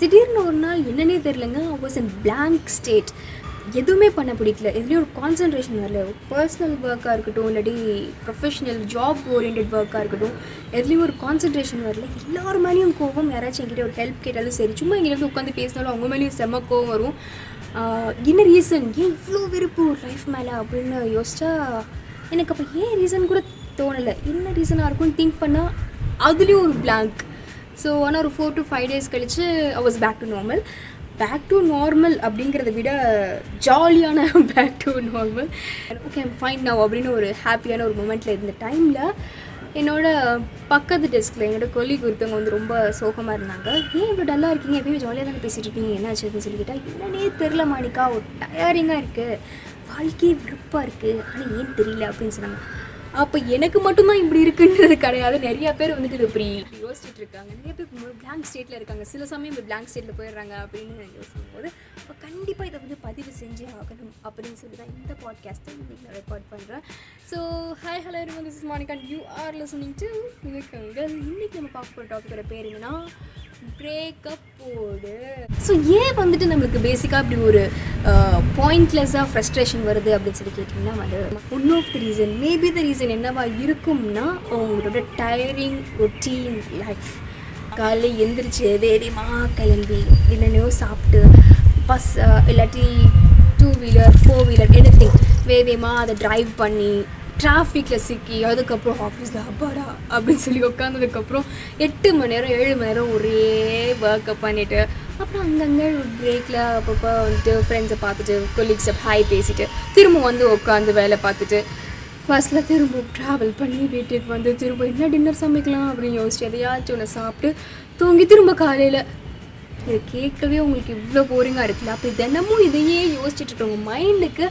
திடீர்னு ஒரு நாள் என்னன்னே தெரிலங்க வாஸ் அன் பிளாங்க் ஸ்டேட் எதுவுமே பண்ண பிடிக்கல. எதுலேயும் ஒரு கான்சன்ட்ரேஷன் வரல. பர்சனல் ஒர்க்காக இருக்கட்டும் இல்லாட்டி ப்ரொஃபஷனல் ஜாப் ஓரியன்ட் ஒர்க்காக இருக்கட்டும் எதுலேயும் ஒரு கான்சன்ட்ரேஷன் வரல. எல்லார் மேலேயும் கோவம். யாராச்சும் என்கிட்ட ஒரு ஹெல்ப் கேட்டாலும் சரி சும்மா எங்கிட்ட உட்காந்து பேசினாலும் அவங்க மேலேயும் செம்ம கோவம் வரும். என்ன ரீசன் ஏன் இவ்வளோ வெறுப்பு லைஃப் மேலே? அப்படின்னு யோசிச்சா எனக்கு அப்போ ஏன் ரீசன் கூட தோணலை. என்ன ரீசனாக இருக்கும்னு திங்க் பண்ணால் அதுலேயும் ஒரு பிளாங்க் ஸோ ஆனால் ஒரு ஃபோர் டு ஃபைவ் டேஸ் கழிச்சு I was back to normal back to normal அப்படிங்கிறத விட ஜாலியான back to normal okay fine now அப்படின்னு ஒரு ஹாப்பியான ஒரு மூமெண்ட்டில் இருந்த டைமில் என்னோட பக்கத்து டெஸ்கில் என்னோட கொல்லிக்கு ஒருத்தவங்க வந்து ரொம்ப சோகமாக இருந்தாங்க. ஏன் இவ்வளோ டல்லாக இருக்கீங்க? எப்பயுமே ஜாலியாக தானே பேசிகிட்டு இருக்கீங்க? என்ன ஆச்சு? அப்படின்னு சொல்லி கேட்டால் என்னன்னே தெரில மாணிக்கா. ஒரு டயரிங்காக இருக்குது வாழ்க்கையே வெறுப்பாக இருக்குது ஆனால் ஏன் தெரியல? அப்படின்னு சொன்னாங்க. அப்போ எனக்கு மட்டும்தான் இப்படி இருக்குன்றது கிடையாது. நிறைய பேர் வந்துட்டு இது இப்படி யோசிச்சுட்டு இருக்காங்க. நிறைய பேர் பிளாங்க் ஸ்டேட்டில் இருக்காங்க. சில சமயம் இப்போ பிளாங்க் ஸ்டேட்டில் போயிடுறாங்க அப்படின்னு யோசிக்கும் போது அப்போ கண்டிப்பாக இதை வந்து பதிவு செஞ்சே ஆகணும் அப்படின்னு சொல்லி தான் இந்த பாட்காஸ்ட்டை இன்னைக்கு நான் ரெக்கார்ட் பண்ணுறேன் so hi hello everyone. This is Monica you you are listening to இன்றைக்கி இன்னைக்கு நம்ம பார்க்க போகிற டாப்பிக்கோட பேர் என்னன்னா பிரேக்கப் போடு. ஸோ ஏன் வந்துட்டு நம்மளுக்கு பேசிக்காக இப்படி ஒரு பாயிண்ட்லெஸ்ஸாக ஃப்ரஸ்ட்ரேஷன் வருது அப்படின்னு சொல்லி கேட்டிங்கன்னா வந்து one of the reason maybe the reason என்னவா இருக்கும்னா உங்களோட டயரிங் ரொட்டீன் லைஃப் காலையில் எந்திரிச்சு வேகமாக கிளம்பி என்னென்னையோ சாப்பிட்டு பஸ் இல்லாட்டி two wheeler four wheeler anything வேகமாக அதை ட்ரைவ் பண்ணி டிராஃபிக்கில் சிக்கி அதுக்கப்புறம் ஆஃபீஸில் அப்பாடா அப்படின்னு சொல்லி உட்காந்ததுக்கப்புறம் எட்டு மணி நேரம் ஏழு மணி நேரம் ஒரே ஒர்க்கப் பண்ணிவிட்டு அப்புறம் அங்கங்கே ஒரு பிரேக்கில் அப்பப்போ வந்துட்டு ஃப்ரெண்ட்ஸை பார்த்துட்டு கொலீக்ஸை ஹாய் பேசிட்டு திரும்ப வந்து உட்காந்து வேலை பார்த்துட்டு பஸ்ஸில் திரும்ப ட்ராவல் பண்ணி வீட்டுக்கு வந்து திரும்ப என்ன டின்னர் சமைக்கலாம் அப்படின்னு யோசிச்சு எதையாச்சும் ஒன்று சாப்பிட்டு தூங்கி திரும்ப காலையில் இது கேட்கவே உங்களுக்கு இவ்வளோ போரிங்காக இருக்குல்ல? அப்போ தினமும் இதையே யோசிச்சுட்டு இருக்கவங்க மைண்டுக்கு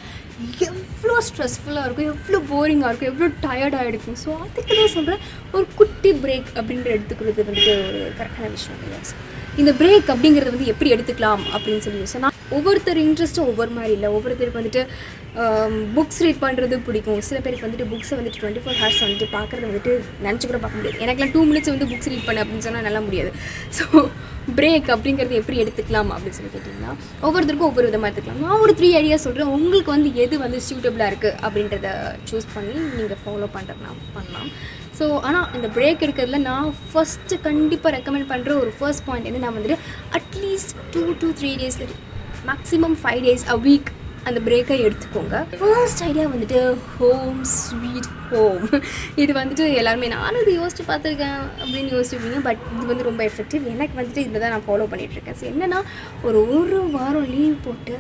எவ்வளோ ஸ்ட்ரெஸ்ஃபுல்லாக இருக்கும் எவ்வளோ போரிங்காக இருக்கும் எவ்வளோ டயர்டாக இருக்கும். ஸோ அதுக்கு தான் சொல்கிறேன் ஒரு குட்டி பிரேக் அப்படின்ற எடுத்துக்கிறது வந்துட்டு ஒரு கரெக்டான விஷயம் இந்த பிரேக் அப்படிங்கிறது வந்து எப்படி எடுத்துக்கலாம் அப்படின்னு சொல்லி யோசிச்சா ஒவ்வொருத்தர் இன்ட்ரெஸ்ட்டும் ஒவ்வொரு மாதிரி இல்லை. ஒவ்வொருத்தருக்கு வந்துட்டு புக்ஸ் ரீட் பண்ணுறது பிடிக்கும். சில பேருக்கு வந்துட்டு புக்ஸை வந்துட்டு டுவெண்ட்டி ஃபோர் ஹவர்ஸ் வந்துட்டு பார்க்குறது வந்துட்டு நினச்சி கூட பார்க்க முடியாது. எனக்குலாம் டூ மினிட்ஸ் வந்து புக்ஸ் ரீட் பண்ண அப்படின்னு சொன்னால் நல்லா முடியாது. ஸோ பிரேக் அப்படிங்கிறது எப்படி எடுத்துக்கலாம் அப்படின்னு சொல்லி கேட்டிங்கன்னா ஒவ்வொருத்தருக்கும் ஒவ்வொரு விதமாக எடுத்துக்கலாம். நான் ஒரு த்ரீ ஐடியா சொல்கிறேன் உங்களுக்கு வந்து எது வந்து சூட்டபிளாக இருக்குது அப்படின்றத சூஸ் பண்ணி நீங்கள் ஃபாலோ பண்ணுறதுனா பண்ணலாம். ஸோ ஆனால் இந்த பிரேக் எடுக்கிறதுல நான் ஃபஸ்ட்டு கண்டிப்பாக ரெக்கமெண்ட் பண்ணுற ஒரு ஃபர்ஸ்ட் பாயிண்ட் வந்து நான் வந்துட்டு at least two two three days maximum five days a week அந்த பிரேக்கை எடுத்துக்கோங்க. ஃபர்ஸ்ட் ஐடியா வந்துட்டு ஹோம் ஸ்வீட் ஹோம் இது வந்துட்டு எல்லாருமே நானும் இது யோசிச்சு பார்த்துருக்கேன் அப்படின்னு யோசிச்சிருப்பீங்க பட் இது வந்து ரொம்ப எஃபெக்டிவ் எனக்கு வந்துட்டு இதை தான் நான் ஃபாலோ பண்ணிகிட்ருக்கேன் ஸோ என்னென்னா ஒரு ஒரு வாரம் லீவ் போட்டு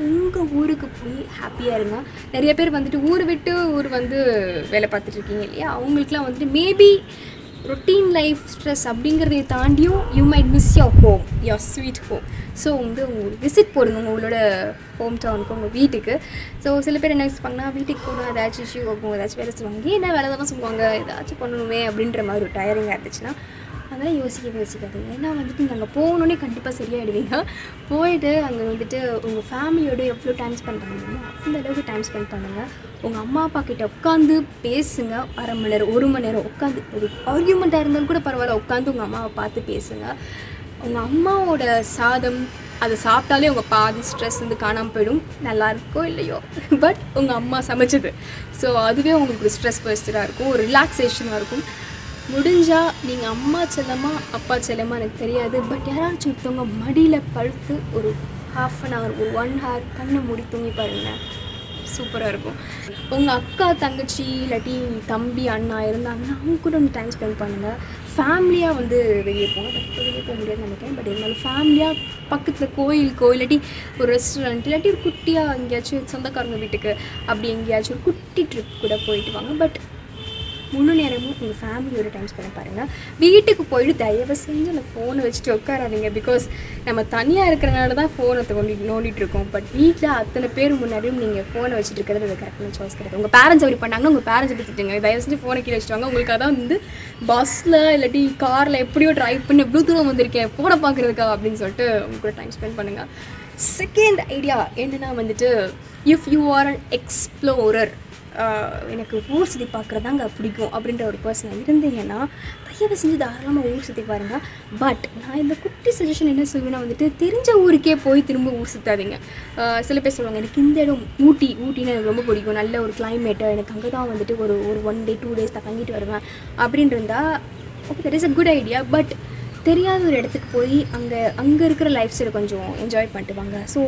உங்கள் ஊருக்கு போய் ஹாப்பியாக இருங்க. நிறைய பேர் வந்துட்டு ஊர் விட்டு ஊர் வந்து வேலை பார்த்துட்ருக்கீங்க இல்லையா? அவங்களுக்குலாம் வந்துட்டு மேபி ரொட்டீன் லைஃப் ஸ்ட்ரெஸ் அப்படிங்கிறதை தாண்டியும் you might miss your home your sweet home so வந்து உங்களுக்கு விசிட் போடுங்க உங்களோட ஹோம் டவுனுக்கு உங்கள் வீட்டுக்கு. ஸோ சில பேர் என்ன யோசிப்பாங்கன்னா வீட்டுக்கு போகணும் ஏதாச்சும் இஷ்யூ ஆகும் ஏதாச்சும் வேலை சொல்லுவாங்க ஏன் வேலை தானே சொல்லுவாங்க ஏதாச்சும் பண்ணணுமே அப்படின்ற மாதிரி ஒரு டயரிங்காக இருந்துச்சுன்னா அதெல்லாம் யோசிக்கவே யோசிக்காதீங்க. ஏன்னா வந்துட்டு நீங்கள் அங்கே போகணுன்னே கண்டிப்பாக சரியாயிடுவீங்க. போயிட்டு அங்கே வந்துட்டு உங்கள் ஃபேமிலியோடு எவ்வளோ டைம் ஸ்பெண்ட் பண்ண அந்த அளவுக்கு டைம் ஸ்பெண்ட் பண்ணுங்கள் உங்கள் அம்மா அப்பா கிட்ட உட்காந்து பேசுங்க. அரை மணி நேரம் ஒரு மணி நேரம் உட்காந்து ஒரு ஆர்கியூமெண்ட்டாக இருந்தாலும் கூட பரவாயில்ல உட்காந்து உங்கள் அம்மாவை பார்த்து பேசுங்க. உங்கள் அம்மாவோட சாதம் அதை சாப்பிட்டாலே உங்கள் பாதி ஸ்ட்ரெஸ் வந்து காணாமல் போயிடும். நல்லா இருக்கோ இல்லையோ? பட் உங்கள் அம்மா சமைச்சது. ஸோ அதுவே உங்களுக்கு ஸ்ட்ரெஸ் பஸ்டராக இருக்கும் ஒரு ரிலாக்ஸேஷனாக இருக்கும். முடிஞ்சால் நீங்கள் அம்மா செல்லமா அப்பா செல்லமா எனக்கு தெரியாது. பட் யாராச்சும் ஒருத்தவங்க மடியில் படுத்து ஒரு ஹாஃப் அன் ஹவர் ஒரு ஒன் ஹவர் கண்ணை மூடி தூங்கி பாருங்கள் சூப்பராக இருக்கும். உங்கள் அக்கா தங்கச்சி இல்லாட்டி தம்பி அண்ணா இருந்தாங்கன்னா அவங்க கூட வந்து டைம் ஸ்பெண்ட் பண்ணுங்கள் ஃபேமிலியாக வந்து வெளியே போங்க. பட் இப்போ வெளியே போக முடியாதுன்னு நினைக்கிறேன். பட் இருந்தாலும் ஃபேமிலியாக பக்கத்தில் கோயிலுக்கோ இல்லாட்டி ஒரு ரெஸ்டாரண்ட் இல்லாட்டி ஒரு குட்டியாக எங்கேயாச்சும் சொந்தக்காரங்க வீட்டுக்கு அப்படி எங்கேயாச்சும் ஒரு குட்டி ட்ரிப் கூட போயிட்டு வாங்க. பட் முழு நேரமும் உங்கள் ஃபேமிலியோட டைம் ஸ்பெண்ட் பாருங்கள் வீட்டுக்கு போயிட்டு தயவு செஞ்சு அந்த ஃபோனை வச்சுட்டு உட்காராதீங்க. பிகாஸ் நம்ம தனியாக இருக்கிறனால தான் ஃபோனை தோண்டி நோண்டிட்டு இருக்கோம். பட் வீட்டில் அத்தனை பேர் முன்னாடியும் நீங்கள் ஃபோனை வச்சுட்டு இருக்கிறது அது கரெக்டான சாய்ஸ் கிடையாது. உங்கள் பேரண்ட்ஸ் அப்படி பண்ணாங்கன்னா உங்கள் பேரண்ட்ஸ் எப்படி திட்டுங்க. தயவு செஞ்சு ஃபோனை கீழே வச்சுட்டு உங்களுக்கு அதான் வந்து பஸ்ஸில் இல்லாட்டி காரில் எப்படியோ ட்ரைவ் பண்ணி எவ்வளோ தூரம் வந்திருக்கேன். ஃபோனை பார்க்குறதுக்கா அப்படின்னு சொல்லிட்டு உங்க கூட டைம் ஸ்பெண்ட் பண்ணுங்கள் செகண்ட் ஐடியா என்னென்னா வந்துட்டு if you are an explorer எனக்கு ஊர் சுற்றி பார்க்குறது தாங்க பிடிக்கும் அப்படின்ற ஒரு பர்சன் இருந்தீங்கன்னா தயவு செஞ்சு தாராளமாக ஊர் சுற்றி பாருங்க. பட் நான் இந்த குட்டி சஜஷன் என்ன சொல்வேன்னா வந்துட்டு தெரிஞ்ச ஊருக்கே போய் திரும்ப ஊர் சுற்றாதீங்க சில பேர் சொல்லுவாங்க எனக்கு இந்த இடம் ஊட்டி ஊட்டின்னு எனக்கு ரொம்ப பிடிக்கும். நல்ல ஒரு கிளைமேட்டு எனக்கு அங்கே தான் வந்துட்டு ஒரு ஒரு ஒன் டே டூ டேஸ் தான் தங்கிட்டு வருவேன். அப்படின்னு இருந்தால் okay that is a good idea but தெரியாத ஒரு இடத்துக்கு போய் அங்கே அங்கே இருக்கிற லைஃப் ஸ்டைல் கொஞ்சம் என்ஜாய் பண்ணிட்டு வாங்க. ஸோ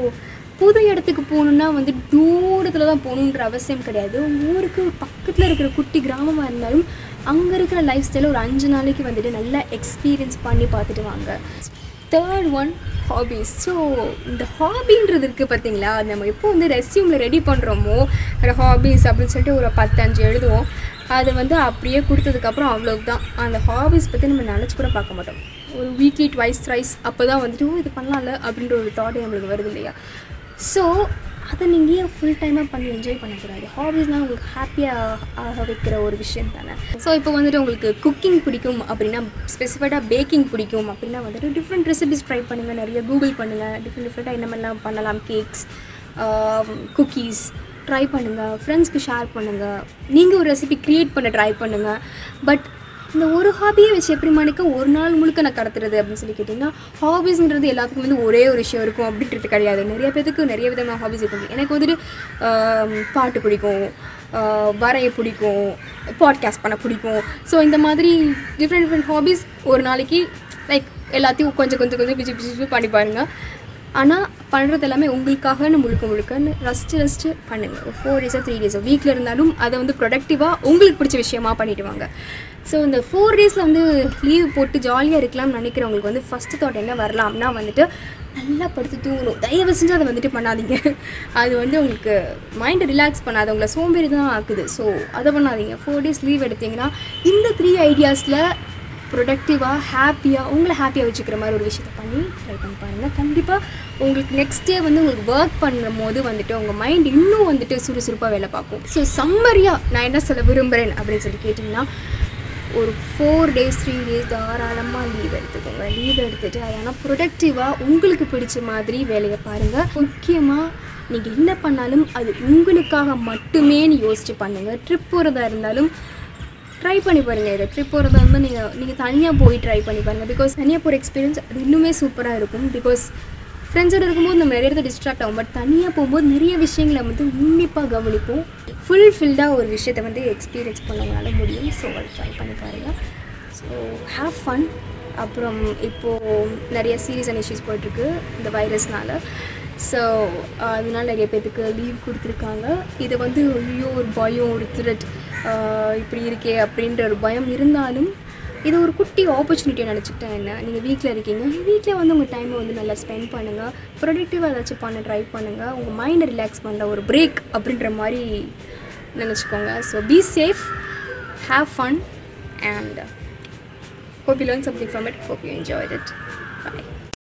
புது இடத்துக்கு போகணுன்னா வந்து தூரத்தில் தான் போகணுன்ற அவசியம் கிடையாது. ஊருக்கு பக்கத்தில் இருக்கிற குட்டி கிராமமாக இருந்தாலும் அங்கே இருக்கிற லைஃப் ஸ்டைலை ஒரு அஞ்சு நாளைக்கு வந்துட்டு நல்லா எக்ஸ்பீரியன்ஸ் பண்ணி பார்த்துட்டு வாங்க. தேர்ட் ஒன் ஹாபீஸ் ஸோ இந்த ஹாபின்றது இருக்குது பார்த்தீங்களா? நம்ம எப்போ வந்து ரெஸ்யூமில் ரெடி பண்ணுறோமோ ஹாபீஸ் அப்படின்னு சொல்லிட்டு ஒரு பத்தஞ்சு எழுதுவோம். அது வந்து அப்படியே கொடுத்ததுக்கப்புறம் அவ்வளவுதான். அந்த ஹாபீஸ் பற்றி நம்ம நினச்சி கூட பார்க்க மாட்டோம். ஒரு வீக்லி ட்வைஸ் ரைஸ் அப்போ தான் வந்துட்டு இது பண்ணலாம்ல? அப்படின்ற ஒரு தாட் நம்மளுக்கு வருது இல்லையா? ஸோ அதை நீங்கள் ஏன் ஃபுல் டைமாக பண்ணி என்ஜாய் பண்ணக்கூடாது? ஹாபீஸ்னால் உங்களுக்கு ஹாப்பியாக ஆக வைக்கிற ஒரு விஷயம் தானே. ஸோ இப்போ வந்துட்டு உங்களுக்கு குக்கிங் பிடிக்கும் அப்படின்னா ஸ்பெசிஃபைடாக பேக்கிங் பிடிக்கும் அப்படின்னா வந்துட்டு டிஃப்ரெண்ட் ரெசிபிஸ் ட்ரை பண்ணுங்கள் நிறைய கூகுள் பண்ணுங்கள் டிஃப்ரெண்ட் டிஃப்ரெண்ட்டாக என்ன மாதிரிலாம் பண்ணலாம் கேக்ஸ் குக்கீஸ் ட்ரை பண்ணுங்கள் ஃப்ரெண்ட்ஸ்க்கு ஷேர் பண்ணுங்கள் நீங்கள் ஒரு ரெசிபி க்ரியேட் பண்ண ட்ரை பண்ணுங்கள் பட் இந்த ஒரு ஹாபியை வச்சு எப்படி மணிக்க ஒரு நாள் முழுக்க நான் கடத்துறது அப்படின்னு சொல்லி கேட்டிங்கன்னா ஹாபிஸ்ன்றது எல்லாத்துக்கும் வந்து ஒரே ஒரு விஷயம் இருக்கும் அப்படின்றது கிடையாது. நிறைய பேத்துக்கு நிறைய விதமான ஹாபிஸ் இருக்கும். எனக்கு வந்துட்டு பாட்டு பிடிக்கும் வரைய பிடிக்கும் பாட்காஸ்ட் பண்ண பிடிக்கும். ஸோ இந்த மாதிரி டிஃப்ரெண்ட் டிஃப்ரெண்ட் ஹாபிஸ் ஒரு நாளைக்கு லைக் எல்லாத்தையும் கொஞ்சம் கொஞ்சம் கொஞ்சம் பிச்சு பிச்சு பண்ணி பாருங்கள் ஆனால் பண்ணுறது எல்லாமே உங்களுக்காகன்னு முழுக்க முழுக்கன்னு ரஸ்ட்டு ரஸ்ட்டு பண்ணுங்கள் ஒரு ஃபோர் டேஸோ த்ரீ டேஸோ வீட்டில் இருந்தாலும் அதை வந்து ப்ரொடக்டிவாக உங்களுக்கு பிடிச்ச விஷயமா பண்ணிவிடுவாங்க ஸோ இந்த ஃபோர் டேஸில் வந்து லீவ் போட்டு ஜாலியாக இருக்கலாம்னு நினைக்கிறவங்களுக்கு வந்து ஃபஸ்ட்டு தாட் என்ன வரலாம்னா வந்துட்டு நல்லா படுத்து தூங்கணும். தயவு செஞ்சு அதை வந்துட்டு பண்ணாதீங்க. அது வந்து உங்களுக்கு மைண்டை ரிலாக்ஸ் பண்ணாது உங்களை சோம்பேறி தான் ஆக்குது. ஸோ அதை பண்ணாதீங்க. ஃபோர் டேஸ் லீவ் எடுத்தீங்கன்னா இந்த த்ரீ ஐடியாஸில் ப்ரொடக்டிவாக ஹாப்பியாக உங்களை ஹாப்பியாக வச்சுக்கிற மாதிரி ஒரு விஷயத்தை பண்ணி ட்ரை பண்ணி பாருங்கள் கண்டிப்பாக உங்களுக்கு நெக்ஸ்ட் டே வந்து உங்களுக்கு ஒர்க் பண்ணும் போது வந்துட்டு உங்கள் மைண்ட் இன்னும் வந்துட்டு சுறுசுறுப்பாக வேலை பார்க்கும். ஸோ சம்மரியாக நான் என்ன சொல்ல விரும்புகிறேன் அப்படின்னு சொல்லி கேட்டிங்கன்னா ஒரு ஃபோர் டேஸ் த்ரீ டேஸ் தாராளமாக லீவ் எடுத்துக்கோங்க. லீவ் எடுத்துகிட்டு அதனால் ப்ரொடக்டிவாக உங்களுக்கு பிடிச்ச மாதிரி வேலையை பாருங்கள் முக்கியமாக நீங்கள் என்ன பண்ணாலும் அது உங்களுக்காக மட்டுமே யோசிச்சு பண்ணுங்கள் ட்ரிப் போகிறதா இருந்தாலும் ட்ரை பண்ணி பாருங்கள் இதை ட்ரிப் போகிறதா இருந்தால் நீங்கள் நீங்கள் தனியாக போய் ட்ரை பண்ணி பாருங்கள் பிகாஸ் தனியாக போகிற எக்ஸ்பீரியன்ஸ் அது இன்னுமே சூப்பராக இருக்கும். பிகாஸ் ஃப்ரெண்ட்ஸோட இருக்கும்போது நம்ம நிறைய இடத்துல டிஸ்ட்ராக்ட் ஆகும். பட் தனியாக போகும்போது நிறைய விஷயங்களை வந்து உன்னிப்பாக கவனிப்போம். ஃபுல் ஃபில்டாக ஒரு விஷயத்தை வந்து எக்ஸ்பீரியன்ஸ் பண்ணவங்களால முடியும். ஸோ அதை ட்ரை பண்ணி பாருங்கள் ஸோ ஹாவ் ஃபன் அப்புறம் இப்போது நிறைய சீரியஸ் அண்ட் இஷ்யூஸ் போயிட்டுருக்கு இந்த வைரஸ்னால் ஸோ அதனால நிறைய பேர்த்துக்கு லீவ் கொடுத்துருக்காங்க. இதை வந்து ஐயோ ஒரு பயம் ஒரு த்ரெட் இப்படி இருக்கே அப்படின்ற ஒரு பயம் இருந்தாலும் இது ஒரு குட்டி ஆப்பர்ச்சுனிட்டியை நினச்சிக்கிட்டேன். என்ன? நீங்கள் வீட்டில் இருக்கீங்க. வீட்டில் வந்து உங்கள் டைமை வந்து நல்லா ஸ்பெண்ட் பண்ணுங்கள் ப்ரொடக்டிவாக ஏதாச்சும் பண்ண ட்ரை பண்ணுங்கள் உங்கள் மைண்டை ரிலாக்ஸ் பண்ணுற ஒரு பிரேக் அப்படின்ற மாதிரி நினச்சிக்கோங்க. So be safe have fun and hope you learn something from it hope you enjoy it bye.